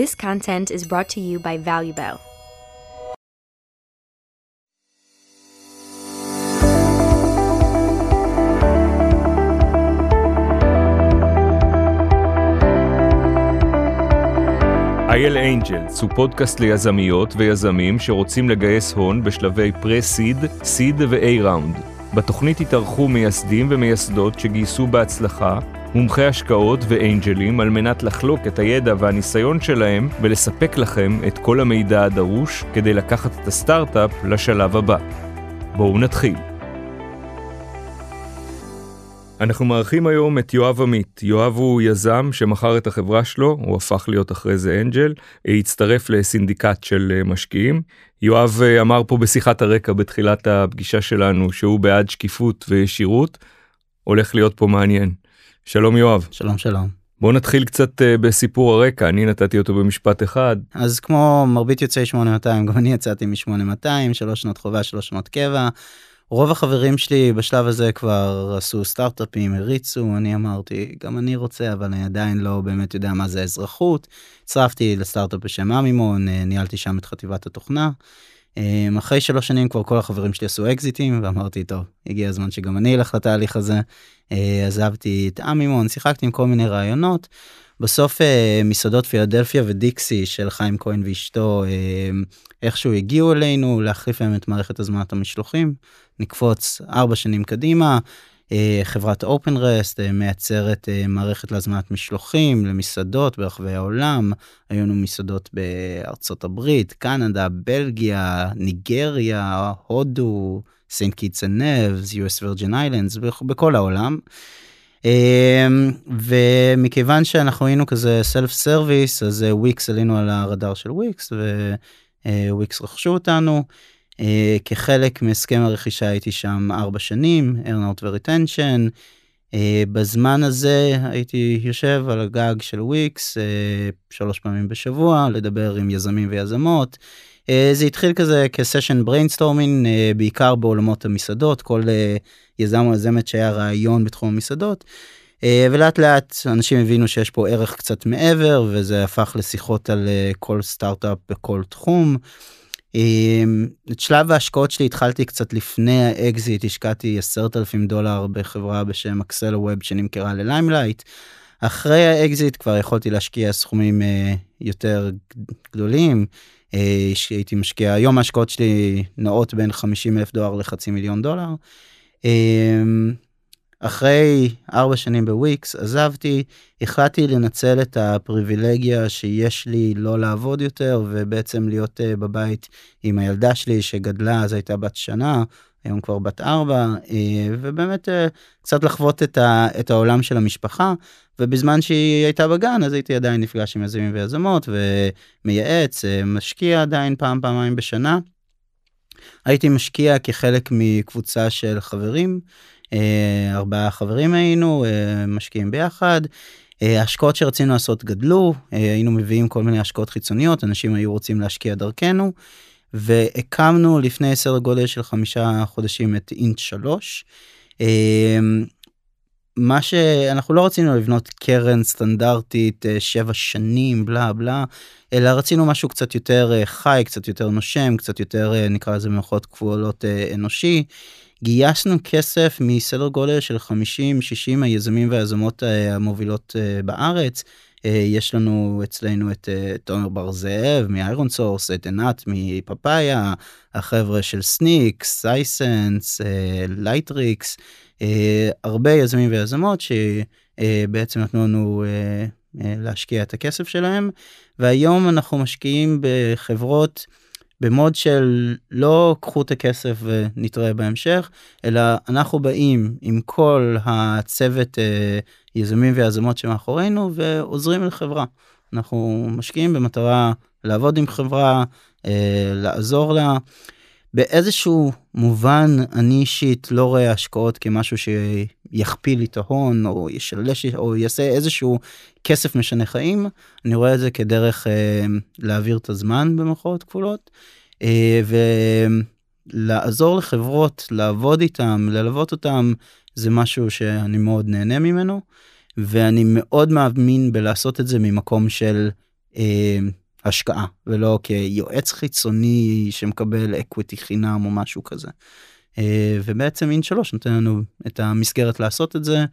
This content is brought to you by ValueBell. אייל אנג'לס הוא פודקאסט ליזמיות ויזמים שרוצים לגייס הון בשלבי פרה-סיד, סיד ו-A ראונד. בתוכנית התארחו מייסדים ומייסדות שגייסו בהצלחה, מומחי השקעות ואנג'לים על מנת לחלוק את הידע והניסיון שלהם ולספק לכם את כל המידע הדרוש כדי לקחת את הסטארט-אפ לשלב הבא. בואו נתחיל. אנחנו מארחים היום את יואב עמית. יואב הוא יזם שמכר את החברה שלו, הוא הפך להיות אחרי זה אנג'ל, הצטרף לסינדיקט של משקיעים. יואב אמר פה בשיחת הרקע בתחילת הפגישה שלנו שהוא בעד שקיפות וישירות. הולך להיות פה מעניין. שלום יואב. שלום שלום. בוא נתחיל קצת בסיפור הרקע, אני נתתי אותו במשפט אחד. אז כמו מרבית יוצאי 8200, גם אני יצאתי מ-8200, שלוש שנות חובה, שלוש שנות קבע. רוב החברים שלי בשלב הזה כבר עשו סטארט-אפים, הריצו, אני אמרתי, גם אני רוצה, אבל אני עדיין לא באמת יודע מה זה אזרחות. הצטרפתי לסטארט-אפ בשם אמימון, ניהלתי שם את חטיבת התוכנה. אחרי שלוש שנים כבר כל החברים שלי עשו אקזיטים, ואמרתי, טוב, הגיע הזמן שגם אני אלך לתהליך הזה. עזבתי את אמימון, שיחקתי עם כל מיני רעיונות. בסוף מסעדות פילדלפיה ודיקסי של חיים כהן ואשתו איכשהו הגיעו אלינו להחליף להם את מערכת הזמנת המשלוחים. נקפוץ ארבע שנים קדימה, חברת אופן רסט מייצרת מערכת להזמנת משלוחים למסעדות ברחבי העולם. היו לנו מסעדות בארצות הברית, קנדה, בלגיה, ניגריה, הודו, סנט קיטס and Nevis, US Virgin Islands, בכל העולם. ומכיוון שאנחנו היינו כזה self service אז וויקס עלינו על הרדאר של וויקס וויקס רכשו אותנו. כחלק מהסכם הרכישה הייתי שם ארבע שנים earnout ו retention. בזמן הזה הייתי יושב על הגג של וויקס שלוש פעמים בשבוע לדבר עם יזמים ויזמות. זה התחיל כזה כ session brainstorming בעיקר בעולמות המסעדות כל יזם או יזמת שהיה רעיון בתחום המסעדות. ולאט לאט אנשים הבינו שיש פה ערך קצת מעבר וזה הפך לשיחות על כל סטארט-אפ בכל תחום. את שלב ההשקעות שלי התחלתי קצת לפני האקזיט השקעתי 10,000 דולר בחברה בשם AcceloWeb שנמכרה ל Limelight. אחרי האקזיט כבר יכולתי להשקיע סכומים יותר גדולים. הייתי משקיע היום ההשקעות שלי נעות בין 50 אלף דולר לחצי מיליון דולר. אחרי ארבע שנים בוויקס עזבתי החלטתי לנצל את הפריבילגיה שיש לי לא לעבוד יותר ובעצם להיות בבית עם הילדה שלי שגדלה אז הייתה בת שנה היום כבר בת ארבע ובאמת קצת לחוות את, ה, את העולם של המשפחה ובזמן שהיא הייתה בגן אז הייתי עדיין נפגש עם יזמים ויזמות ומייעץ משקיע עדיין פעם פעמיים בשנה. הייתי משקיע כחלק מקבוצה של חברים ארבעה חברים היינו משקיעים ביחד. השקעות שרצינו לעשות גדלו היינו מביאים כל מיני השקעות חיצוניות אנשים היו רוצים להשקיע דרכנו. והקמנו לפני סדר גודל של חמישה חודשים את אינט שלוש. מה שאנחנו לא רצינו לבנות קרן סטנדרטית שבע שנים בלה בלה אלא רצינו משהו קצת יותר חי קצת יותר נושם קצת יותר נקרא לזה במרכאות כפולות אנושי. גייסנו כסף מסדר גודל של 50-60 היזמים והיזמות המובילות בארץ. יש לנו אצלנו את תומר בר זאב מ ironSource, את עינת מפאפאיה, החבר'ה של Snyk, Sisense, Lightricks, הרבה יזמים ויזמות שבעצם נתנו לנו להשקיע את הכסף שלהם והיום אנחנו משקיעים בחברות. ב mode של לא קחו את הכסף ונתראה בהמשך אלא אנחנו באים עם כל הצוות יזמים ויזמות שמאחורינו ועוזרים לחברה. אנחנו משקיעים במטרה לעבוד עם חברה לעזור לה. באיזשהו מובן אני אישית לא רואה השקעות כמשהו שיכפיל לי את ההון או ישלש או יעשה איזשהו כסף משנה חיים אני רואה את זה כדרך אה, להעביר את הזמן במרכאות כפולות אה, ולעזור לחברות לעבוד איתם ללוות אותם זה משהו שאני מאוד נהנה ממנו ואני מאוד מאמין בלעשות את זה ממקום של אה, השקעה ולא כיועץ חיצוני שמקבל equity חינם או משהו כזה. אה, ובעצם אין שלוש נותן לנו את המסגרת לעשות את זה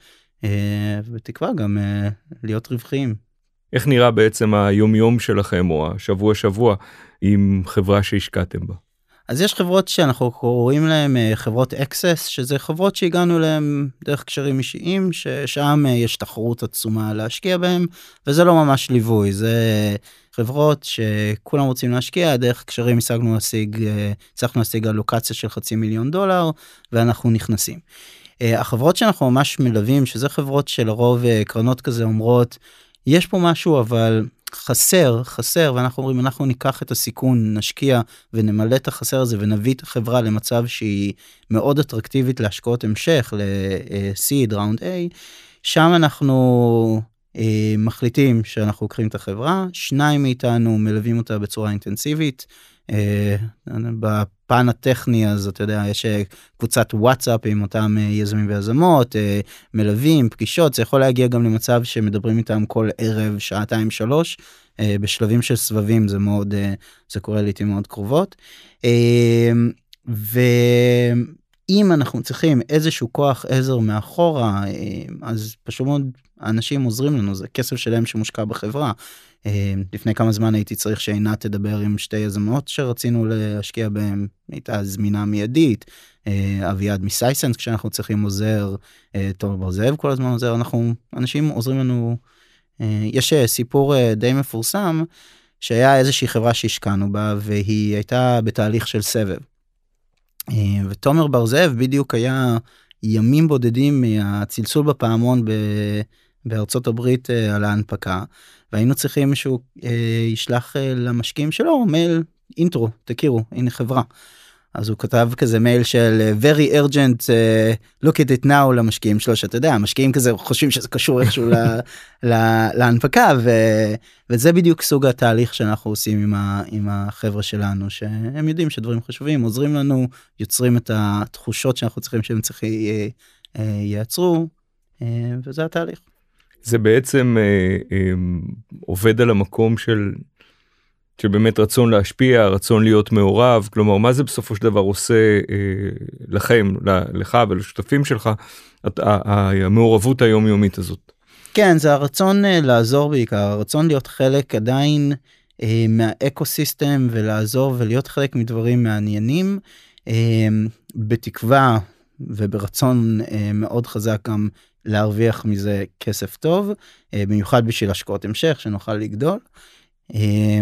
אה, בתקווה גם אה, להיות רווחיים. איך נראה בעצם היומיום שלכם או השבוע שבוע עם חברה שהשקעתם בה? אז יש חברות שאנחנו קוראים אה, חברות access שזה חברות שהגענו להם דרך קשרים אישיים ששם יש תחרות עצומה להשקיע בהם וזה לא ממש ליווי זה חברות שכולם רוצים להשקיע דרך קשרים השגנו להשיג אה, הצלחנו להשיג אלוקציה של חצי מיליון דולר ואנחנו נכנסים. החברות שאנחנו ממש מלווים שזה חברות שלרוב קרנות כזה אומרות יש פה משהו אבל חסר חסר ואנחנו אומרים אנחנו ניקח את הסיכון נשקיע ונמלא את החסר הזה ונביא את החברה למצב שהיא מאוד אטרקטיבית להשקעות המשך ל-seed ראונד A שם אנחנו אה, מחליטים שאנחנו לוקחים את החברה שניים מאיתנו מלווים אותה בצורה אינטנסיבית. אה, בפן הטכני אז אתה יודע יש אה, קבוצת וואטסאפ עם אותם אה, יזמים ויזמות מלווים פגישות זה יכול להגיע גם למצב שמדברים איתם כל ערב שעתיים שלוש בשלבים של סבבים זה מאוד זה קורה לעיתים מאוד קרובות. ואם אנחנו צריכים איזשהו כוח עזר מאחורה אז פשוט מאוד האנשים עוזרים לנו זה כסף שלהם שמושקע בחברה אה, לפני כמה זמן הייתי צריך שעינת תדבר עם שתי יזמות שרצינו להשקיע בהם הייתה זמינה מיידית אה, אביעד מסייסנס כשאנחנו צריכים עוזר אה, תומר בר זאב כל הזמן עוזר אנחנו אנשים עוזרים לנו יש סיפור די מפורסם שהיה איזושהי חברה שהשקענו בה והיא הייתה בתהליך של סבב. ותומר בר זאב בדיוק היה ימים בודדים מהצלצול בפעמון בארצות הברית על ההנפקה והיינו צריכים שהוא אה, ישלח אה, למשקיעים שלו מייל אינטרו תכירו הנה חברה. אז הוא כתב כזה מייל של אה, very urgent uh, look at it now למשקיעים שלו שאתה יודע המשקיעים כזה חושבים שזה קשור איכשהו לה, לה, להנפקה ו, וזה בדיוק סוג התהליך שאנחנו עושים עם, ה, עם החברה שלנו שהם יודעים שדברים חשובים עוזרים לנו יוצרים את התחושות שאנחנו צריכים שהם צריכים ייצרו וזה התהליך. זה בעצם אה, אה, עובד על המקום של, של באמת רצון להשפיע, רצון להיות מעורב, כלומר מה זה בסופו של דבר עושה אה, לכם, לך ולשותפים שלך, את, המעורבות היומיומית הזאת. כן, זה הרצון אה, לעזור בעיקר, הרצון להיות חלק עדיין אה, מהאקו סיסטם ולעזור ולהיות חלק מדברים מעניינים, אה, בתקווה וברצון אה, מאוד חזק גם להרוויח מזה כסף טוב, אה, במיוחד בשביל השקעות המשך שנוכל לגדול. אה,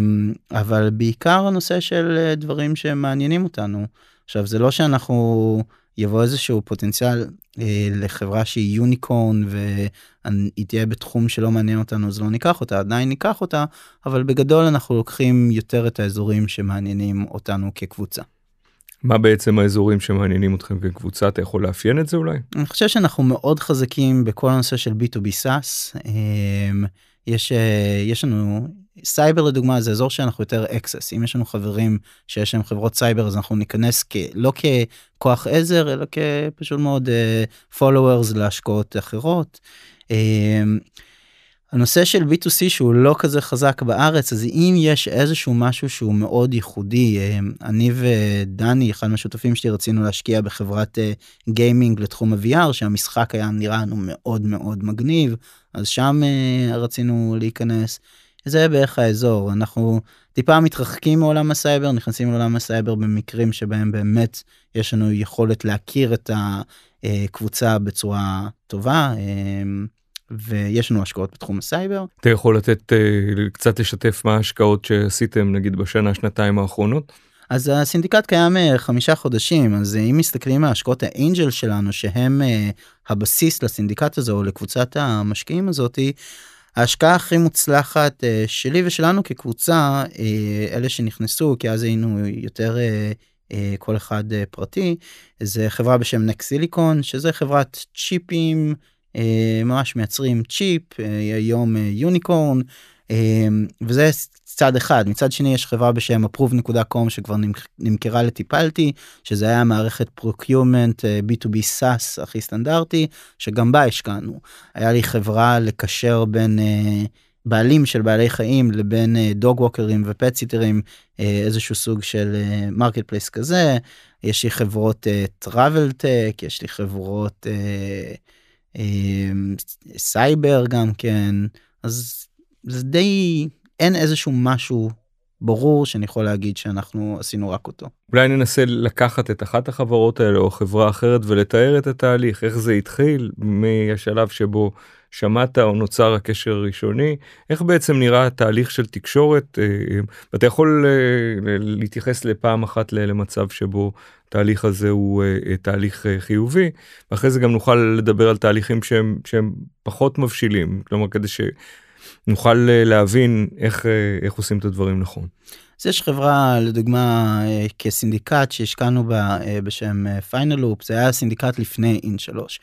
אבל בעיקר הנושא של אה, דברים שמעניינים אותנו. עכשיו זה לא שאנחנו יבוא איזשהו פוטנציאל אה, לחברה שהיא יוניקורן והיא תהיה בתחום שלא מעניין אותנו אז לא ניקח אותה עדיין ניקח אותה אבל בגדול אנחנו לוקחים יותר את האזורים שמעניינים אותנו כקבוצה. מה בעצם האזורים שמעניינים אתכם כקבוצה אתה יכול לאפיין את זה אולי? אני חושב שאנחנו מאוד חזקים בכל הנושא של b2b SaaS. אמ, יש אה, יש לנו סייבר לדוגמה זה אזור שאנחנו יותר access אם יש לנו חברים שיש להם חברות סייבר אז אנחנו ניכנס כ, לא ככוח עזר אלא כפשוט מאוד אה, followers להשקעות אחרות. אמ, הנושא של b2c שהוא לא כזה חזק בארץ אז אם יש איזשהו משהו שהוא מאוד ייחודי אה, אני ודני אחד מהשותפים שלי רצינו להשקיע בחברת gaming אה, לתחום ה-VR שהמשחק היה נראה לנו מאוד מאוד מגניב אז שם אה, רצינו להיכנס. זה בערך האזור אנחנו טיפה מתרחקים מעולם הסייבר נכנסים לעולם הסייבר במקרים שבהם באמת יש לנו יכולת להכיר את הקבוצה בצורה טובה. ויש לנו השקעות בתחום הסייבר. אתה יכול לתת אה, קצת לשתף מה ההשקעות שעשיתם נגיד בשנה שנתיים האחרונות? אז הסינדיקט קיים אה, חמישה חודשים אז אם מסתכלים על השקעות ה angel שלנו שהם אה, הבסיס לסינדיקט הזה או לקבוצת המשקיעים הזאתי. ההשקעה הכי מוצלחת אה, שלי ושלנו כקבוצה אה, אלה שנכנסו כי אז היינו יותר אה, כל אחד פרטי זה חברה בשם NextSilicon שזה חברת צ'יפים אה, ממש מייצרים צ'יפ אה, היום unicorn אה, וזה צד אחד. מצד שני יש חברה בשם approve.com שכבר נמכרה ל Tipalti שזה היה מערכת procurement b2b SaaS הכי סטנדרטי שגם בה השקענו. היה לי חברה לקשר בין בעלים של בעלי חיים לבין dog walker ים ו pet sitter ים איזשהו סוג של marketplace כזה. יש לי חברות travel tech יש לי חברות סייבר גם כן. אז זה די אין איזשהו משהו ברור שאני יכול להגיד שאנחנו עשינו רק אותו. אולי ננסה לקחת את אחת החברות האלה או חברה אחרת ולתאר את התהליך איך זה התחיל מהשלב שבו שמעת או נוצר הקשר הראשוני איך בעצם נראה התהליך של תקשורת אה, ואתה יכול אה, להתייחס לפעם אחת למצב שבו התהליך הזה הוא אה, תהליך חיובי ואחרי זה גם נוכל לדבר על תהליכים שהם שהם פחות מבשילים כלומר כדי ש... נוכל להבין איך איך עושים את הדברים נכון. אז יש חברה לדוגמה כסינדיקט שהשקענו בה בשם Finaloop זה היה סינדיקט לפני אין 3.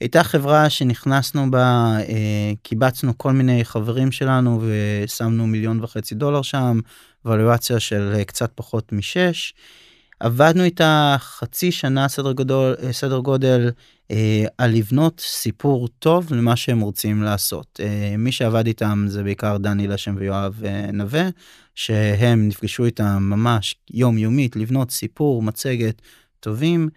הייתה חברה שנכנסנו בה, אה, קיבצנו כל מיני חברים שלנו ושמנו מיליון וחצי דולר שם, ואלואציה של אה, קצת פחות משש. עבדנו איתה חצי שנה סדר גודל, אה, סדר גודל אה, על לבנות סיפור טוב למה שהם רוצים לעשות. אה, מי שעבד איתם זה בעיקר דני לשם ויואב אה, נווה, שהם נפגשו איתם ממש יומיומית לבנות סיפור, מצגת טובים.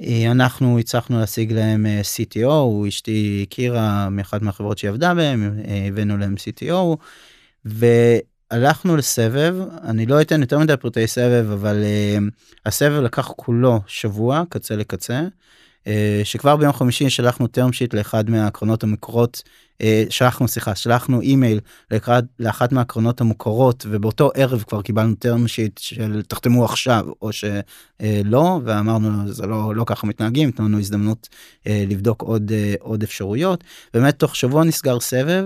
אה, אנחנו הצלחנו להשיג להם אה, CTO, אשתי הכירה מאחת מהחברות שהיא עבדה בהם, אה, הבאנו להם CTO, והלכנו לסבב, אני לא אתן יותר מדי פרטי סבב, אבל הסבב לקח כולו שבוע, קצה לקצה. שכבר ביום חמישי שלחנו term sheet לאחד מהקרנות המקורות אה, שלחנו סליחה שלחנו אימייל לאחד, לאחת מהקרנות המוכרות ובאותו ערב כבר קיבלנו term sheet של תחתמו עכשיו או שלא ואמרנו זה לא לא ככה מתנהגים תנו לנו הזדמנות אה, לבדוק עוד אה, עוד אפשרויות באמת תוך שבוע נסגר סבב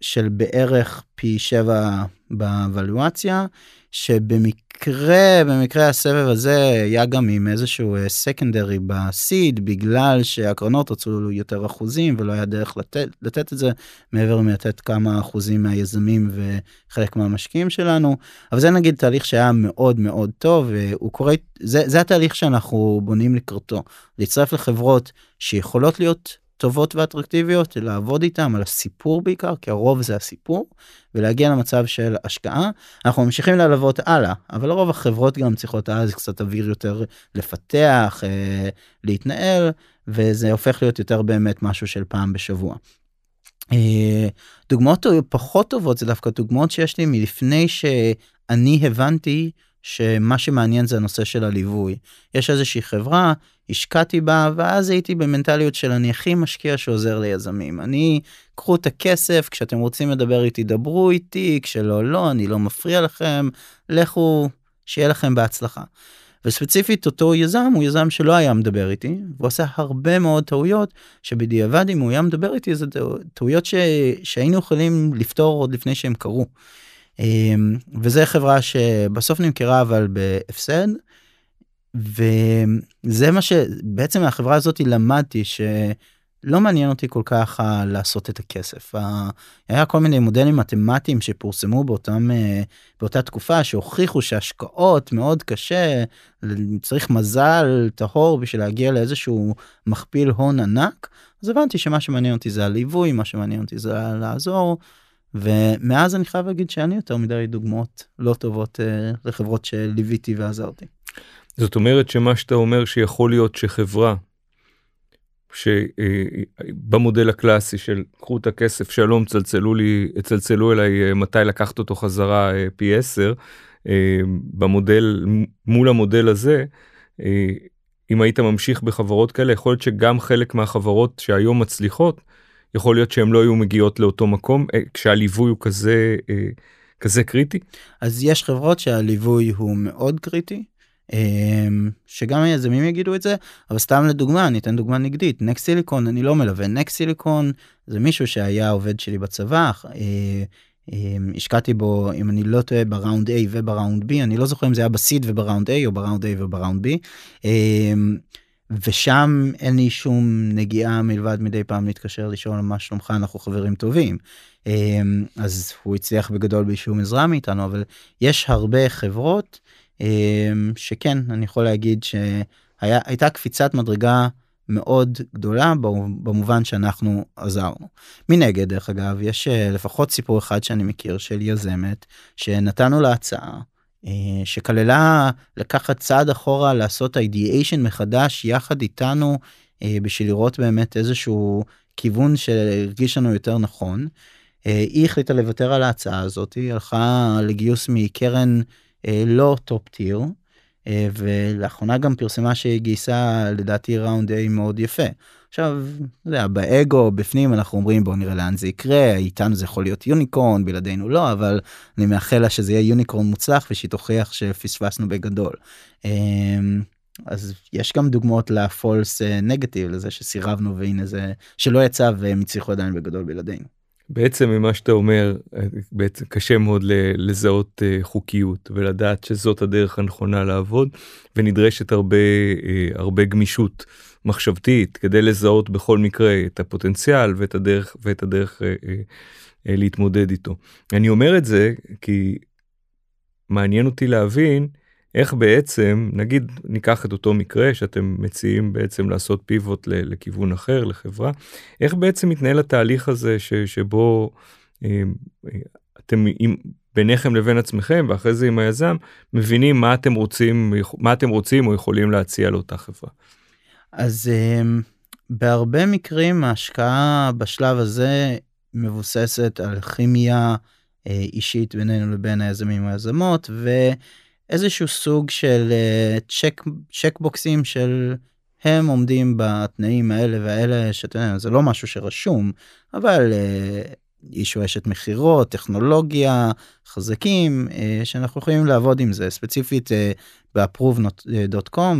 של בערך פי 7 באבלואציה שבמקרה במקרה הסבב הזה היה גם עם איזשהו סקנדרי בסיד בגלל שהקרנות רצו יותר אחוזים ולא היה דרך לתת, לתת את זה מעבר מלתת כמה אחוזים מהיזמים וחלק מהמשקיעים שלנו. אבל זה נגיד תהליך שהיה מאוד מאוד טוב והוא קורה זה זה התהליך שאנחנו בונים לקראתו. להצטרף לחברות שיכולות להיות טובות ואטרקטיביות לעבוד איתם על הסיפור בעיקר כי הרוב זה הסיפור ולהגיע למצב של השקעה אנחנו ממשיכים ללוות הלאה אבל לרוב החברות גם צריכות אז קצת אוויר יותר לפתח אה, להתנהל וזה הופך להיות יותר באמת משהו של פעם בשבוע. אה, דוגמאות פחות טובות זה דווקא דוגמאות שיש לי מלפני שאני הבנתי שמה שמעניין זה הנושא של הליווי. יש איזושהי חברה, השקעתי בה, ואז הייתי במנטליות של אני הכי משקיע שעוזר ליזמים. אני, קחו את הכסף, כשאתם רוצים לדבר איתי, דברו איתי, כשלא, לא, אני לא מפריע לכם, לכו, שיהיה לכם בהצלחה. וספציפית אותו יזם הוא יזם שלא היה מדבר איתי והוא עשה הרבה מאוד טעויות שבדיעבד אם הוא היה מדבר איתי זה טעויות ש... שהיינו יכולים לפתור עוד לפני שהם קרו. אמ, וזה חברה שבסוף נמכרה אבל בהפסד. וזה מה שבעצם מהחברה הזאת למדתי שלא מעניין אותי כל כך לעשות את הכסף. היה כל מיני מודלים מתמטיים שפורסמו באותם אה, באותה תקופה שהוכיחו שהשקעות מאוד קשה צריך מזל טהור בשביל להגיע לאיזשהו מכפיל הון ענק אז הבנתי שמה שמעניין אותי זה הליווי מה שמעניין אותי זה לעזור ומאז אני חייב להגיד שאין לי יותר מדי דוגמאות לא טובות uh, לחברות שליוויתי ועזרתי. זאת אומרת שמה שאתה אומר שיכול להיות שחברה שבמודל הקלאסי של קחו את הכסף שלום צלצלו לי צלצלו אליי אה, מתי לקחת אותו חזרה אה, פי 10 במודל מול המודל הזה אם היית ממשיך בחברות כאלה יכול להיות שגם חלק מהחברות שהיום מצליחות יכול להיות שהן לא היו מגיעות לאותו מקום אה, כשהליווי הוא כזה אה, כזה קריטי? אז יש חברות שהליווי הוא מאוד קריטי. אה, שגם היזמים יגידו את זה אבל סתם לדוגמה אני אתן דוגמה נגדית NextSilicon אני לא מלווה NextSilicon זה מישהו שהיה עובד שלי בצבא השקעתי בו אם אני לא טועה ב round A וב round B אני לא זוכר אם זה היה בסיד ובראונד A או בראונד A ובראונד B. ושם אין לי שום נגיעה מלבד מדי פעם להתקשר לשאול מה שלומך אנחנו חברים טובים. אמ, אז הוא הצליח בגדול באישום עזרה מאיתנו אבל יש הרבה חברות אמ, שכן אני יכול להגיד שהייתה קפיצת מדרגה מאוד גדולה במובן שאנחנו עזרנו. מנגד דרך אגב יש אה, לפחות סיפור אחד שאני מכיר של יזמת שנתנו לה הצעה אה, שיכלה לקחת צעד אחורה לעשות ideation מחדש יחד איתנו אה, בשביל לראות באמת איזשהו כיוון שהרגיש לנו יותר נכון. היא החליטה לוותר על ההצעה הזאת היא הלכה לגיוס מקרן לא top tier. אה, ולאחרונה גם פרסמה שהיא גייסה לדעתי round A מאוד יפה. עכשיו, אתה יודע, באגו בפנים אנחנו אומרים בוא נראה לאן זה יקרה, איתנו זה יכול להיות unicorn, בלעדינו לא, אבל אני מאחל לה שזה יהיה יוניקורן מוצלח ושהיא תוכיח שפספסנו בגדול. אמ, אז יש גם דוגמאות לפולס נגטיב לזה שסירבנו והנה זה שלא יצא והם הצליחו עדיין בגדול בלעדינו. בעצם ממה שאתה אומר בעצם קשה מאוד לזהות אה, חוקיות ולדעת שזאת הדרך הנכונה לעבוד ונדרשת הרבה אה, הרבה גמישות מחשבתית כדי לזהות בכל מקרה את הפוטנציאל ואת הדרך ואת הדרך אה, להתמודד איתו. אני אומר את זה כי מעניין אותי להבין איך בעצם נגיד ניקח את אותו מקרה שאתם מציעים בעצם לעשות פיבוט לכיוון אחר לחברה איך בעצם מתנהל התהליך הזה ש, שבו אה, אתם עם, ביניכם לבין עצמכם ואחרי זה עם היזם מבינים מה אתם רוצים מה אתם רוצים או יכולים להציע לאותה חברה. אז אה, בהרבה מקרים ההשקעה בשלב הזה מבוססת על כימיה אה, אישית בינינו לבין היזמים והיזמות. ו... איזשהו סוג של צ'ק צ'ק בוקסים של הם עומדים בתנאים האלה והאלה שאתה יודע זה לא משהו שרשום אבל אישו אשת מכירות טכנולוגיה חזקים שאנחנו יכולים לעבוד עם זה. ספציפית ב-approve.com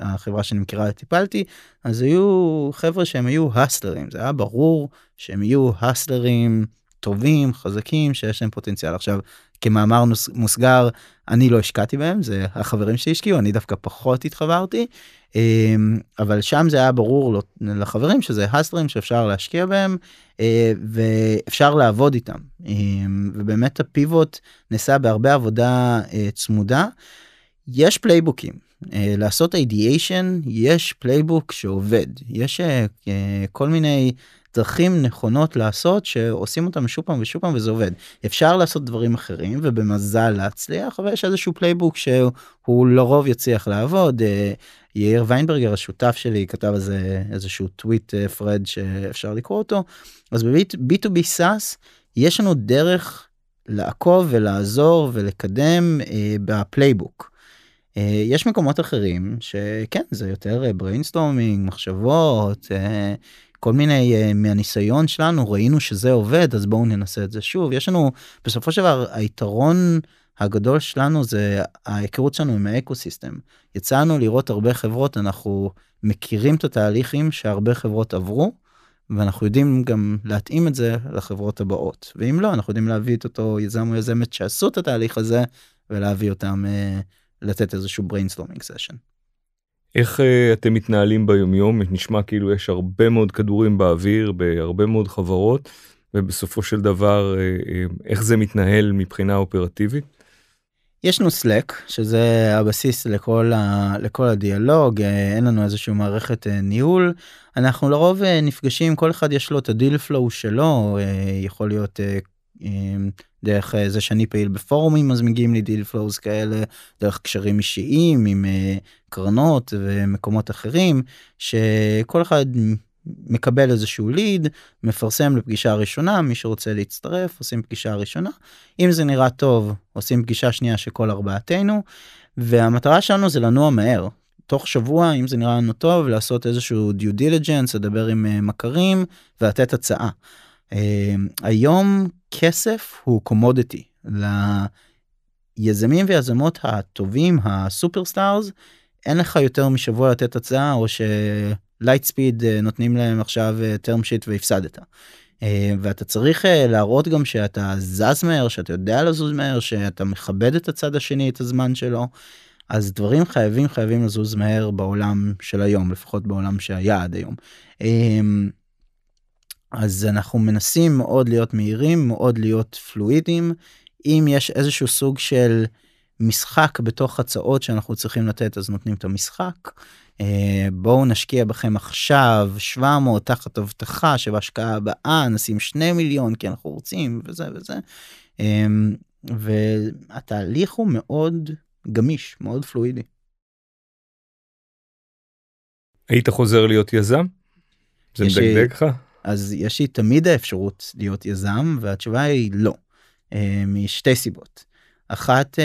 החברה מכירה טיפלתי אז היו חבר'ה שהם היו הסלרים זה היה ברור שהם יהיו הסלרים טובים חזקים שיש להם פוטנציאל. עכשיו כמאמר מוסגר אני לא השקעתי בהם זה החברים שהשקיעו אני דווקא פחות התחברתי אמ, אבל שם זה היה ברור לחברים שזה הסטרים שאפשר להשקיע בהם אה, ואפשר לעבוד איתם אמ, ובאמת הפיבוט נעשה בהרבה עבודה אה, צמודה. יש playbook ים אה, לעשות ideation יש playbook שעובד יש כל מיני דרכים נכונות לעשות שעושים אותם שוב פעם ושוב פעם וזה עובד. אפשר לעשות דברים אחרים ובמזל להצליח אבל יש איזשהו playbook שהוא לרוב יצליח לעבוד. אה, יאיר ויינברגר השותף שלי כתב על זה איזשהו tweet thread שאפשר לקרוא אותו. אז ב-B2B SaaS יש לנו דרך לעקוב ולעזור ולקדם אה, ב playbook. אה, יש מקומות אחרים שכן זה יותר brainstorming מחשבות כל מיני אה, מהניסיון שלנו ראינו שזה עובד אז בואו ננסה את זה שוב יש לנו בסופו של דבר היתרון הגדול שלנו זה ההיכרות שלנו עם ה ecosystem יצא לנו לראות הרבה חברות אנחנו מכירים את התהליכים שהרבה חברות עברו. ואנחנו יודעים גם להתאים את זה לחברות הבאות ואם לא אנחנו יודעים להביא את אותו יזם או יזמת שעשו את התהליך הזה ולהביא אותם uh, לתת איזשהו brainstorming session. איך uh, אתם מתנהלים ביומיום נשמע כאילו יש הרבה מאוד כדורים באוויר בהרבה מאוד חברות ובסופו של דבר uh, uh, איך זה מתנהל מבחינה אופרטיבית. יש לנו Slack שזה הבסיס לכל ה... לכל הדיאלוג אין לנו איזושהי מערכת ניהול אנחנו לרוב נפגשים כל אחד יש לו את ה deal flow שלו יכול להיות דרך אה, זה שאני פעיל בפורומים אז מגיעים לי deal flows כאלה דרך קשרים אישיים עם אה, קרנות ומקומות אחרים שכל אחד מקבל איזשהו lead מפרסם לפגישה ראשונה מי שרוצה להצטרף עושים פגישה ראשונה אם זה נראה טוב עושים פגישה שנייה שכל ארבעתנו והמטרה שלנו זה לנוע מהר תוך שבוע אם זה נראה לנו טוב לעשות איזשהו due diligence לדבר עם אה, מכרים ולתת הצעה. היום כסף הוא commodity ליזמים ויזמות הטובים ה superstars אין לך יותר משבוע לתת הצעה או ש Lightspeed אה, נותנים להם עכשיו term sheet והפסדת. אה, ואתה צריך אה, להראות גם שאתה זז מהר שאתה יודע לזוז מהר שאתה מכבד את הצד השני את הזמן שלו. אז דברים חייבים חייבים לזוז מהר בעולם של היום לפחות בעולם שהיה עד היום. אז אנחנו מנסים מאוד להיות מהירים מאוד להיות פלואידים אם יש איזשהו סוג של משחק בתוך הצעות שאנחנו צריכים לתת אז נותנים את המשחק אה, בואו נשקיע בכם עכשיו 700 תחת הבטחה שבהשקעה הבאה נשים 2 מיליון כי אנחנו רוצים וזה וזה. אה, והתהליך הוא מאוד גמיש, מאוד פלואידי. היית חוזר להיות יזם? זה מדגדג לך? אז יש לי תמיד האפשרות להיות יזם והתשובה היא לא. אה, משתי סיבות. אחת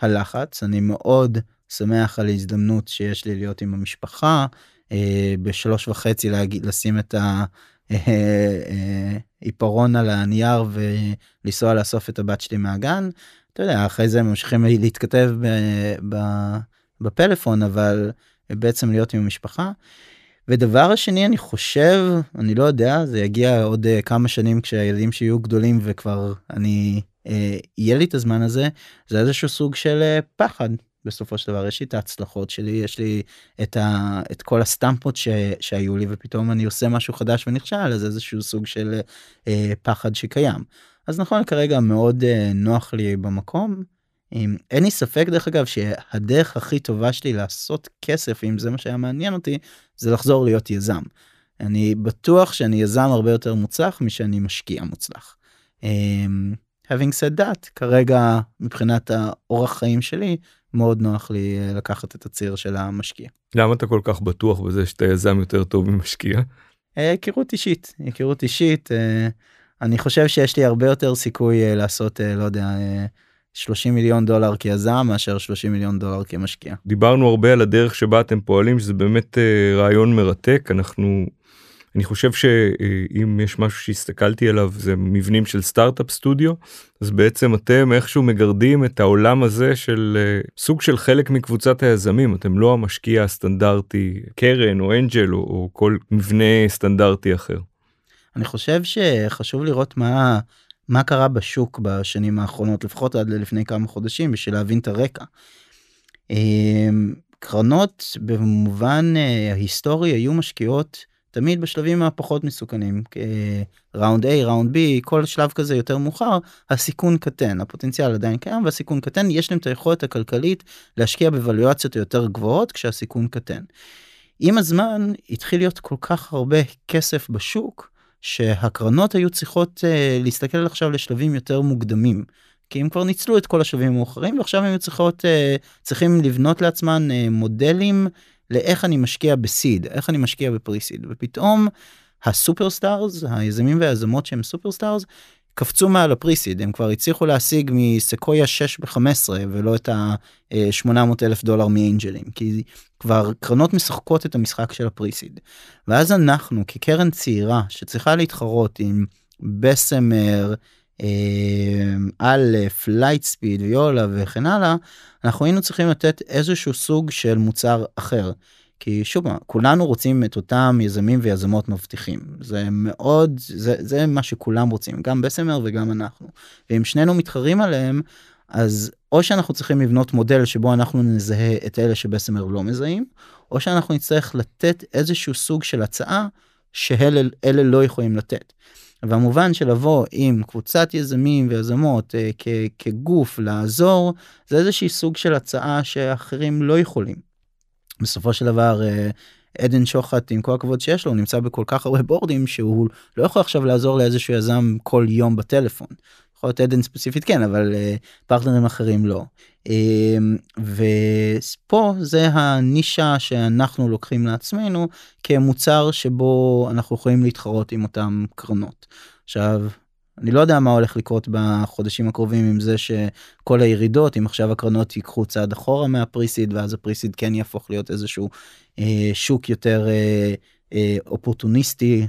הלחץ אני מאוד שמח על ההזדמנות שיש לי להיות עם המשפחה אה, בשלוש וחצי להגיד לשים את העיפרון אה, על הנייר ולנסוע לאסוף את הבת שלי מהגן. אתה יודע אחרי זה ממשיכים להתכתב בפלאפון אבל בעצם להיות עם המשפחה. ודבר השני אני חושב אני לא יודע זה יגיע עוד כמה שנים כשהילדים שיהיו גדולים וכבר אני אה, יהיה לי את הזמן הזה זה איזשהו סוג של אה, פחד בסופו של דבר יש לי את ההצלחות שלי יש לי את, ה, את כל הסטמפות ש, שהיו לי ופתאום אני עושה משהו חדש ונכשל אז איזשהו סוג של אה, פחד שקיים. אז נכון כרגע מאוד אה, נוח לי במקום. אם, אין לי ספק דרך אגב שהדרך הכי טובה שלי לעשות כסף אם זה מה שהיה מעניין אותי זה לחזור להיות יזם. אני בטוח שאני יזם הרבה יותר מוצלח משאני משקיע מוצלח. אה, having said that כרגע מבחינת האורח חיים שלי מאוד נוח לי אה, לקחת את הציר של המשקיע. למה אתה כל כך בטוח בזה שאתה יזם יותר טוב ממשקיע? אה, היכרות אישית היכרות אישית אה, אני חושב שיש לי הרבה יותר סיכוי לעשות לא יודע 30 מיליון דולר כיזם מאשר 30 מיליון דולר כמשקיע. דיברנו הרבה על הדרך שבה אתם פועלים שזה באמת רעיון מרתק אנחנו אני חושב שאם יש משהו שהסתכלתי עליו זה מבנים של סטארט-אפ סטודיו אז בעצם אתם איכשהו מגרדים את העולם הזה של אה, סוג של חלק מקבוצת היזמים אתם לא המשקיע הסטנדרטי קרן או אנג'ל או, או כל מבנה סטנדרטי אחר. אני חושב שחשוב לראות מה מה קרה בשוק בשנים האחרונות לפחות עד לפני כמה חודשים בשביל להבין את הרקע. אה, קרנות במובן אה, ההיסטורי היו משקיעות תמיד בשלבים הפחות מסוכנים ראונד A ראונד B כל שלב כזה יותר מאוחר הסיכון קטן הפוטנציאל עדיין קיים והסיכון קטן יש להם את היכולת הכלכלית להשקיע בוולואציות יותר גבוהות כשהסיכון קטן. עם הזמן התחיל להיות כל כך הרבה כסף בשוק שהקרנות היו צריכות uh, להסתכל עכשיו לשלבים יותר מוקדמים. כי הם כבר ניצלו את כל השלבים המאוחרים ועכשיו הם צריכות אה, צריכים לבנות לעצמן אה, מודלים לאיך אני משקיע ב seed, איך אני משקיע ב pre-seed, ופתאום ה superstars, היזמים והיזמות שהם superstars, קפצו מעל ה pre-seed, הם כבר הצליחו להשיג מסקויה 6 ב-15 ולא את ה-800 אלף דולר מ angel ים, כי כבר קרנות משחקות את המשחק של ה pre-seed. ואז אנחנו כקרן צעירה שצריכה להתחרות עם Bessemer, Aleph, Lightspeed Viola וכן הלאה, אנחנו היינו צריכים לתת איזשהו סוג של מוצר אחר. כי שוב כולנו רוצים את אותם יזמים ויזמות מבטיחים זה מאוד זה זה מה שכולם רוצים גם Bessemer וגם אנחנו ואם שנינו מתחרים עליהם אז או שאנחנו צריכים לבנות מודל שבו אנחנו נזהה את אלה ש Bessemer לא מזהים או שאנחנו נצטרך לתת איזשהו סוג של הצעה שאלה לא יכולים לתת. והמובן של לבוא עם קבוצת יזמים ויזמות אה, כגוף לעזור זה איזושהי סוג של הצעה שאחרים לא יכולים. בסופו של דבר אה, עדן שוחט עם כל הכבוד שיש לו נמצא בכל כך הרבה בורדים שהוא לא יכול עכשיו לעזור לאיזשהו יזם כל יום בטלפון. יכול להיות עדן ספציפית כן אבל uh, פרטנרים אחרים לא. Uh, ופה זה הנישה שאנחנו לוקחים לעצמנו כמוצר שבו אנחנו יכולים להתחרות עם אותם קרנות. עכשיו אני לא יודע מה הולך לקרות בחודשים הקרובים עם זה שכל הירידות אם עכשיו הקרנות ייקחו צעד אחורה מהפריסיד ואז הפריסיד כן יהפוך להיות איזשהו אה, שוק יותר אה, אה, אופורטוניסטי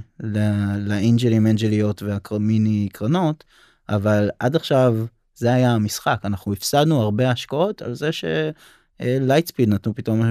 לאנג'לים אנג'ליות והמיני קרנות. אבל עד עכשיו זה היה המשחק אנחנו הפסדנו הרבה השקעות על זה שלייטספיד נתנו פתאום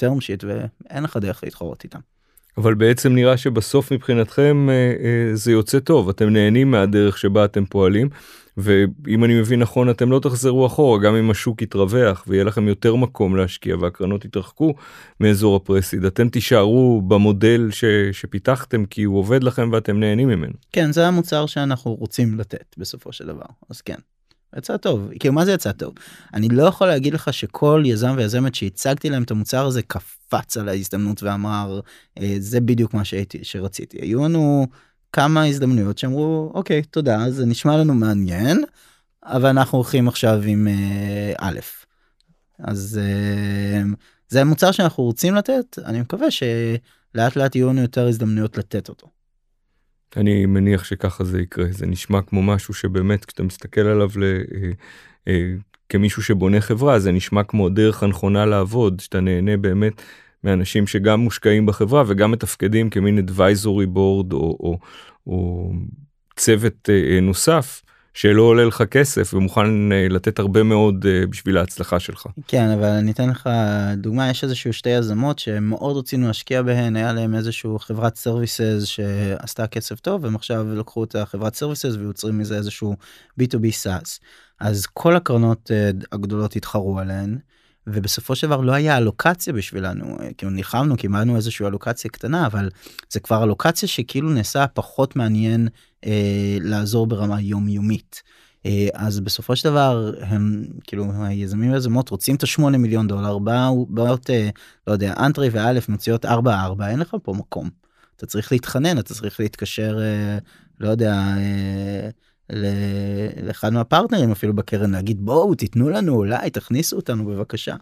term sheet ואין לך דרך להתחרות איתם. אבל בעצם נראה שבסוף מבחינתכם אה, אה, זה יוצא טוב. אתם נהנים מהדרך שבה אתם פועלים ואם אני מבין נכון אתם לא תחזרו אחורה. גם אם השוק יתרווח ויהיה לכם יותר מקום להשקיע והקרנות יתרחקו מאזור הפרסיד אתם תישארו במודל ש, שפיתחתם כי הוא עובד לכם ואתם נהנים ממנו. כן זה המוצר שאנחנו רוצים לתת בסופו של דבר. אז כן יצא טוב כאילו מה זה יצא טוב? אני לא יכול להגיד לך שכל יזם ויזמת שהצגתי להם את המוצר הזה קפץ על ההזדמנות ואמר אה, זה בדיוק מה שהייתי שרציתי. היו לנו כמה הזדמנויות שאמרו אוקיי תודה זה נשמע לנו מעניין אבל אנחנו הולכים עכשיו עם אה, א' אז אה, זה מוצר שאנחנו רוצים לתת אני מקווה שלאט לאט יהיו לנו יותר הזדמנויות לתת אותו. אני מניח שככה זה יקרה. זה נשמע כמו משהו שבאמת כשאתה מסתכל עליו ל... אה, אה, כמישהו שבונה חברה זה נשמע כמו דרך הנכונה לעבוד שאתה נהנה באמת מאנשים שגם מושקעים בחברה וגם מתפקדים כמין advisory board או, או, או צוות אה, נוסף שלא עולה לך כסף ומוכן אה, לתת הרבה מאוד אה, בשביל ההצלחה שלך. כן אבל אני אתן לך דוגמה יש איזשהו שתי יזמות שמאוד רצינו להשקיע בהן היה להם איזשהו חברת services שעשתה כסף טוב הם עכשיו לקחו את החברת services ויוצרים מזה איזשהו b2b סאס אז כל הקרנות אה, הגדולות התחרו עליהן. ובסופו של דבר לא היה אלוקציה בשבילנו כאילו נלחמנו קיבלנו איזושהי אלוקציה קטנה אבל זה כבר אלוקציה שכאילו נעשה פחות מעניין אה, לעזור ברמה יומיומית. אה, אז בסופו של דבר הם כאילו היזמים ויזמות רוצים את השמונה מיליון דולר באו באות אה, לא יודע אנטרי ואלף מוציאות ארבע ארבע אין לך פה מקום. אתה צריך להתחנן אתה צריך להתקשר אה, לא יודע. אה, לאחד מה partnerים אפילו בקרן להגיד בואו תיתנו לנו אולי תכניסו אותנו בבקשה.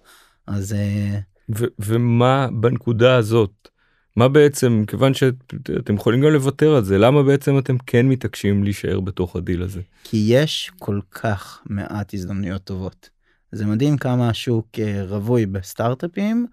אז אה, ו- ומה בנקודה הזאת? מה בעצם כיוון שאתם יכולים גם לוותר על זה למה בעצם אתם כן מתעקשים להישאר בתוך הדיל הזה? כי יש כל כך מעט הזדמנויות טובות. זה מדהים כמה השוק אה, רווי בסטארט-אפים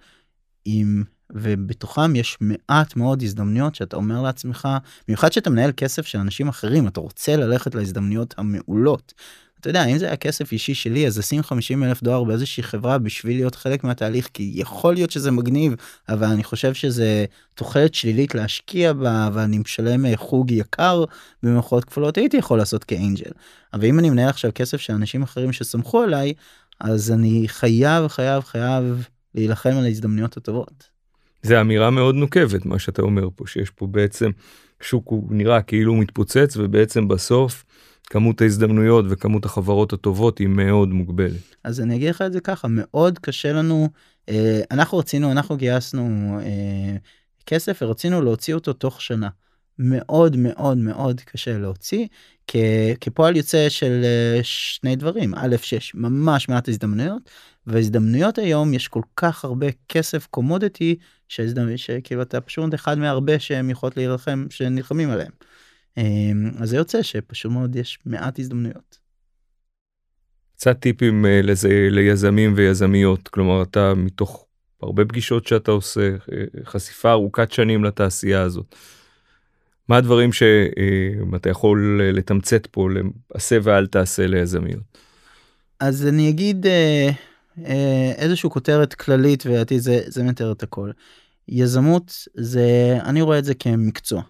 עם ובתוכם יש מעט מאוד הזדמנויות שאתה אומר לעצמך במיוחד שאתה מנהל כסף של אנשים אחרים אתה רוצה ללכת להזדמנויות המעולות. אתה יודע אם זה היה כסף אישי שלי אז לשים 50 אלף דולר באיזושהי חברה בשביל להיות חלק מהתהליך כי יכול להיות שזה מגניב אבל אני חושב שזה תוחלת שלילית להשקיע בה ואני משלם אה, חוג יקר במערכות כפולות הייתי יכול לעשות כאנג'ל. אבל אם אני מנהל עכשיו כסף של אנשים אחרים שסמכו עליי אז אני חייב חייב חייב להילחם על ההזדמנויות הטובות. זה אמירה מאוד נוקבת מה שאתה אומר פה שיש פה בעצם שוק הוא נראה כאילו הוא מתפוצץ ובעצם בסוף כמות ההזדמנויות וכמות החברות הטובות היא מאוד מוגבלת. אז אני אגיד לך את זה ככה מאוד קשה לנו אה, אנחנו רצינו אנחנו גייסנו אה, כסף ורצינו להוציא אותו תוך שנה. מאוד מאוד מאוד קשה להוציא כפועל יוצא של אה, שני דברים א' שיש ממש מעט הזדמנויות והזדמנויות היום יש כל כך הרבה כסף קומודיטי שכאילו אתה פשוט אחד מהרבה שהם יכולות להילחם שנלחמים עליהם. אמ, אז זה יוצא שפשוט מאוד יש מעט הזדמנויות. קצת טיפים אה, לזה ליזמים ויזמיות כלומר אתה מתוך הרבה פגישות שאתה עושה אה, חשיפה ארוכת שנים לתעשייה הזאת. מה הדברים שאתה יכול לתמצת פה לעשה ואל תעשה ליזמיות. אז אני אגיד אה, איזושהי כותרת כללית ולדעתי זה זה מתאר את הכל. יזמות זה אני רואה את זה כמקצוע.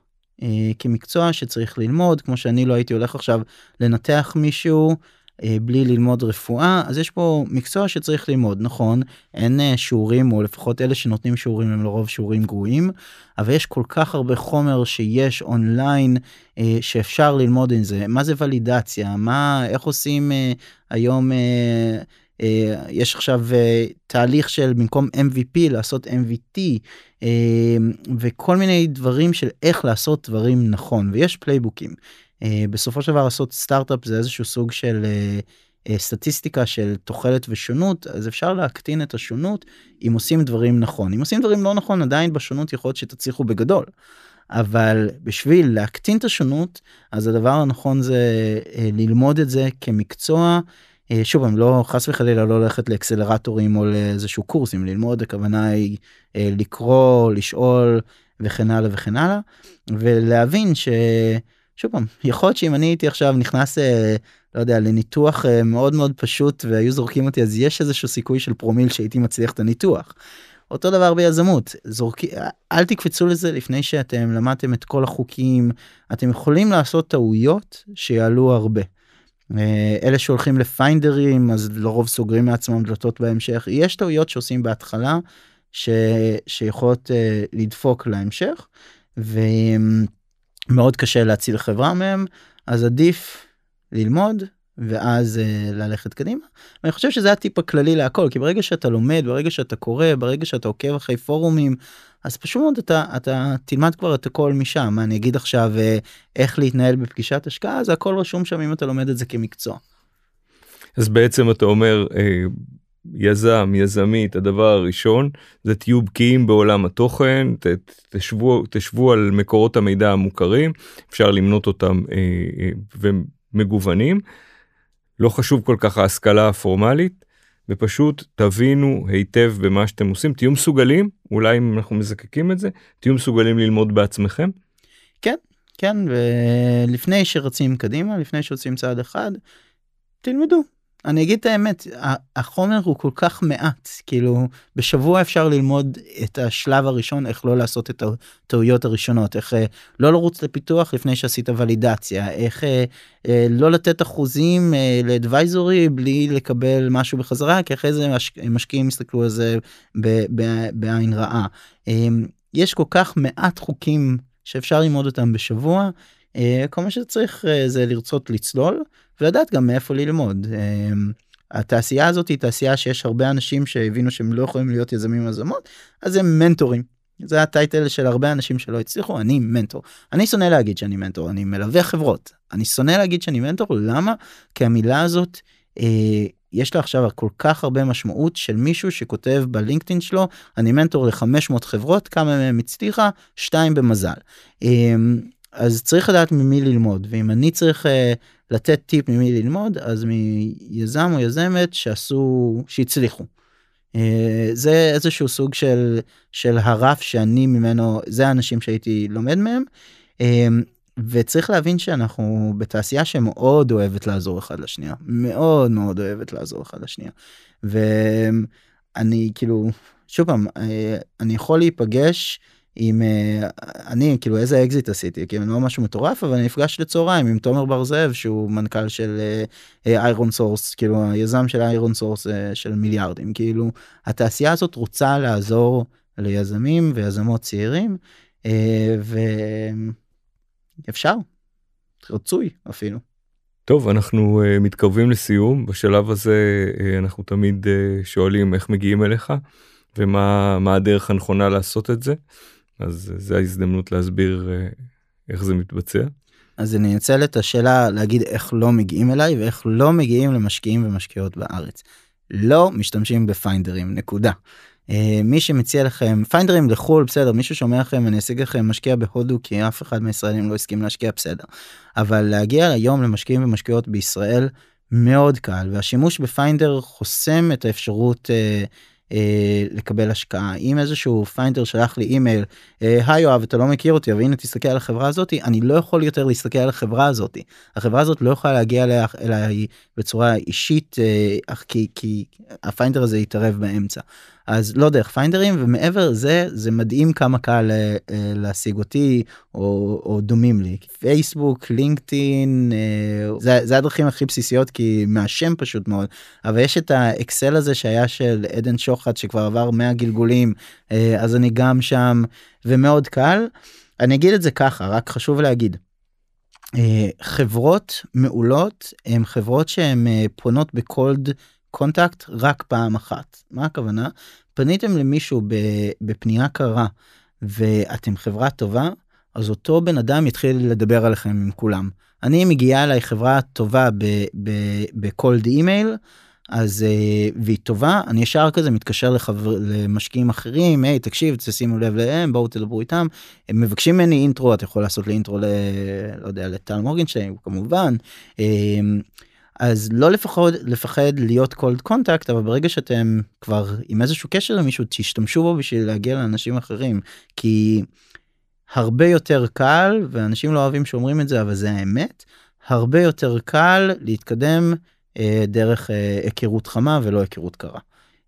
אה, כמקצוע שצריך ללמוד כמו שאני לא הייתי הולך עכשיו לנתח מישהו אה, בלי ללמוד רפואה אז יש פה מקצוע שצריך ללמוד נכון אין אה, שיעורים או לפחות אלה שנותנים שיעורים הם לרוב שיעורים גרועים אבל יש כל כך הרבה חומר שיש אונליין שאפשר ללמוד עם זה מה זה ולידציה מה איך עושים היום. יש עכשיו תהליך של במקום MVP לעשות MVT אמ, וכל מיני דברים של איך לעשות דברים נכון ויש playbookים. אה, בסופו של דבר לעשות סטארט-אפ זה איזשהו סוג של אה, אה, סטטיסטיקה של תוחלת ושונות אז אפשר להקטין את השונות אם עושים דברים נכון אם עושים דברים לא נכון עדיין בשונות יכול להיות שתצליחו בגדול. אבל בשביל להקטין את השונות אז הדבר הנכון זה ללמוד את זה כמקצוע אה, שוב הם לא חס וחלילה לא ללכת לאקסלרטורים או לאיזשהו קורסים ללמוד הכוונה היא אה, לקרוא לשאול וכן הלאה וכן הלאה ולהבין ששוב פעם יכול להיות שאם אני הייתי עכשיו נכנס אה, לא יודע לניתוח מאוד מאוד פשוט והיו זורקים אותי אז יש איזשהו סיכוי של פרומיל שהייתי מצליח את הניתוח. אותו דבר ביזמות זורקי אל תקפצו לזה לפני שאתם למדתם את כל החוקים אתם יכולים לעשות טעויות שיעלו הרבה. אה, אלה שהולכים לפיינדרים אז לרוב סוגרים מעצמם דלתות בהמשך יש טעויות שעושים בהתחלה ש... שיכולות uh, לדפוק להמשך ומאוד קשה להציל חברה מהם אז עדיף ללמוד ואז uh, ללכת קדימה. אני חושב שזה הטיפ הכללי להכל כי ברגע שאתה לומד ברגע שאתה קורא ברגע שאתה עוקב אחרי פורומים אז פשוט מאוד אתה אתה תלמד כבר את הכל משם מה אני אגיד עכשיו uh, איך להתנהל בפגישת השקעה זה הכל רשום שם אם אתה לומד את זה כמקצוע. אז בעצם אתה אומר אה, יזם יזמית הדבר הראשון זה תהיו בקיאים בעולם התוכן ת, תשבו תשבו על מקורות המידע המוכרים אפשר למנות אותם אה, אה, ומגוונים. לא חשוב כל כך ההשכלה הפורמלית ופשוט תבינו היטב במה שאתם עושים תהיו מסוגלים אולי אם אנחנו מזקקים את זה תהיו מסוגלים ללמוד בעצמכם. כן כן ולפני שרצים קדימה לפני שעושים צעד אחד תלמדו אני אגיד את האמת החומר הוא כל כך מעט כאילו בשבוע אפשר ללמוד את השלב הראשון איך לא לעשות את הטעויות הראשונות איך אה, לא לרוץ לפיתוח לפני שעשית ולידציה איך אה, אה, לא לתת אחוזים לאדוויזורי בלי לקבל משהו בחזרה כי אחרי זה משקיעים יסתכלו על זה בעין רעה יש כל כך מעט חוקים שאפשר ללמוד אותם בשבוע כל מה שצריך זה לרצות לצלול. ולדעת גם מאיפה ללמוד. אמ, התעשייה הזאת היא תעשייה שיש הרבה אנשים שהבינו שהם לא יכולים להיות יזמים יזמות אז הם מנטורים. זה הטייטל של הרבה אנשים שלא הצליחו אני מנטור אני שונא להגיד שאני מנטור אני מלווה חברות אני שונא להגיד שאני מנטור למה כי המילה הזאת אה, יש לה עכשיו כל כך הרבה משמעות של מישהו שכותב בלינקדאין שלו אני מנטור ל-500 חברות כמה מהם הצליחה שתיים במזל. אה, אז צריך לדעת ממי ללמוד ואם אני צריך uh, לתת טיפ ממי ללמוד אז מיזם או יזמת שעשו שהצליחו. אה, זה איזשהו סוג של של הרף שאני ממנו זה האנשים שהייתי לומד מהם. אה, וצריך להבין שאנחנו בתעשייה שמאוד אוהבת לעזור אחד לשנייה מאוד מאוד אוהבת לעזור אחד לשנייה. ואני כאילו שוב פעם אני יכול להיפגש. עם אה, אני כאילו איזה אקזיט עשיתי כאילו לא משהו מטורף אבל נפגש לצהריים עם תומר בר זאב שהוא מנכ"ל של iron אה, Source כאילו היזם של ironSource אה, של מיליארדים כאילו התעשייה הזאת רוצה לעזור ליזמים ויזמות צעירים אה, ואפשר רצוי אפילו. טוב אנחנו אה, מתקרבים לסיום בשלב הזה אה, אנחנו תמיד אה, שואלים איך מגיעים אליך ומה הדרך הנכונה לעשות את זה. אז זה ההזדמנות להסביר אה, איך זה מתבצע. אז אני אנצל את השאלה להגיד איך לא מגיעים אליי ואיך לא מגיעים למשקיעים ומשקיעות בארץ. לא משתמשים ב finderים נקודה. אה, מי שמציע לכם finderים לחו"ל בסדר מישהו שומע לכם אני אשיג לכם משקיע בהודו כי אף אחד מהישראלים לא הסכים להשקיע בסדר אבל להגיע היום למשקיעים ומשקיעות בישראל מאוד קל והשימוש ב finder חוסם את האפשרות אה, לקבל השקעה אם איזשהו finder שלח לי אימייל אה, היי יואב אתה לא מכיר אותי אבל הנה תסתכל על החברה הזאתי אני לא יכול יותר להסתכל על החברה הזאתי החברה הזאת לא יכולה להגיע אליי בצורה אישית אה, כי כי הפיינדר הזה יתערב באמצע. אז לא דרך פיינדרים ומעבר לזה זה מדהים כמה קל אה, אה, להשיג אותי או, או דומים לי פייסבוק לינקדאין אה, זה, זה הדרכים הכי בסיסיות כי מהשם פשוט מאוד אבל יש את האקסל הזה שהיה של עדן שוחט שכבר עבר 100 גלגולים אז אני גם שם ומאוד קל. אני אגיד את זה ככה רק חשוב להגיד. חברות מעולות הן חברות שהן פונות ב cold contact רק פעם אחת. מה הכוונה? פניתם למישהו בפנייה קרה ואתם חברה טובה, אז אותו בן אדם יתחיל לדבר עליכם עם כולם. אני מגיעה אליי חברה טובה ב cold email, אז אה, והיא טובה אני ישר כזה מתקשר לחבר למשקיעים אחרים היי תקשיב תשימו לב להם בואו תדברו איתם הם מבקשים ממני intro אתה יכול לעשות לי intro ל... לא יודע לטל מורגנשטיין כמובן. אז לא לפחות לפחד להיות cold contact אבל ברגע שאתם כבר עם איזשהו קשר למישהו תשתמשו בו בשביל להגיע לאנשים אחרים כי הרבה יותר קל ואנשים לא אוהבים שאומרים את זה אבל זה האמת הרבה יותר קל להתקדם אה, דרך אה, היכרות חמה ולא היכרות קרה.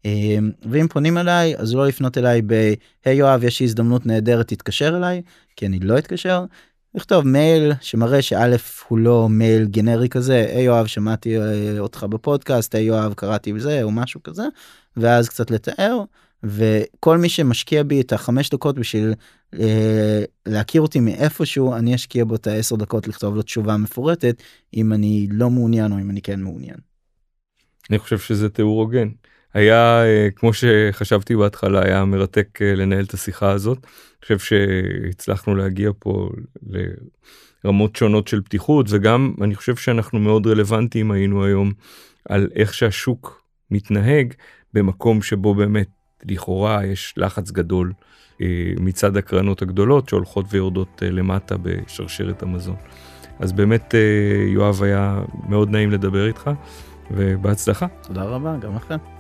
אה, ואם פונים אליי אז לא לפנות אליי ב היי יואב יש לי הזדמנות נהדרת תתקשר אליי כי אני לא אתקשר לכתוב מייל שמראה שא' הוא לא מייל גנרי כזה היי יואב שמעתי אה, אותך בפודקאסט היי יואב קראתי בזה או משהו כזה ואז קצת לתאר וכל מי שמשקיע בי את החמש דקות בשביל אה, להכיר אותי מאיפשהו אני אשקיע בו את העשר דקות לכתוב לו תשובה מפורטת אם אני לא מעוניין או אם אני כן מעוניין. אני חושב שזה תיאור הוגן. היה אה, כמו שחשבתי בהתחלה היה מרתק אה, לנהל את השיחה הזאת. אני חושב שהצלחנו להגיע פה לרמות שונות של פתיחות וגם אני חושב שאנחנו מאוד רלוונטיים היינו היום על איך שהשוק מתנהג במקום שבו באמת לכאורה יש לחץ גדול אה, מצד הקרנות הגדולות שהולכות ויורדות למטה בשרשרת המזון. אז באמת יואב היה מאוד נעים לדבר איתך ובהצלחה. תודה רבה גם לכם.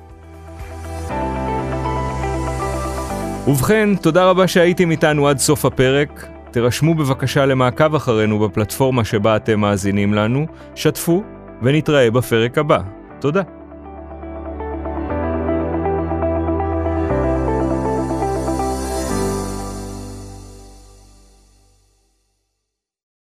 ובכן, תודה רבה שהייתם איתנו עד סוף הפרק. תירשמו בבקשה למעקב אחרינו בפלטפורמה שבה אתם מאזינים לנו, שתפו ונתראה בפרק הבא. תודה.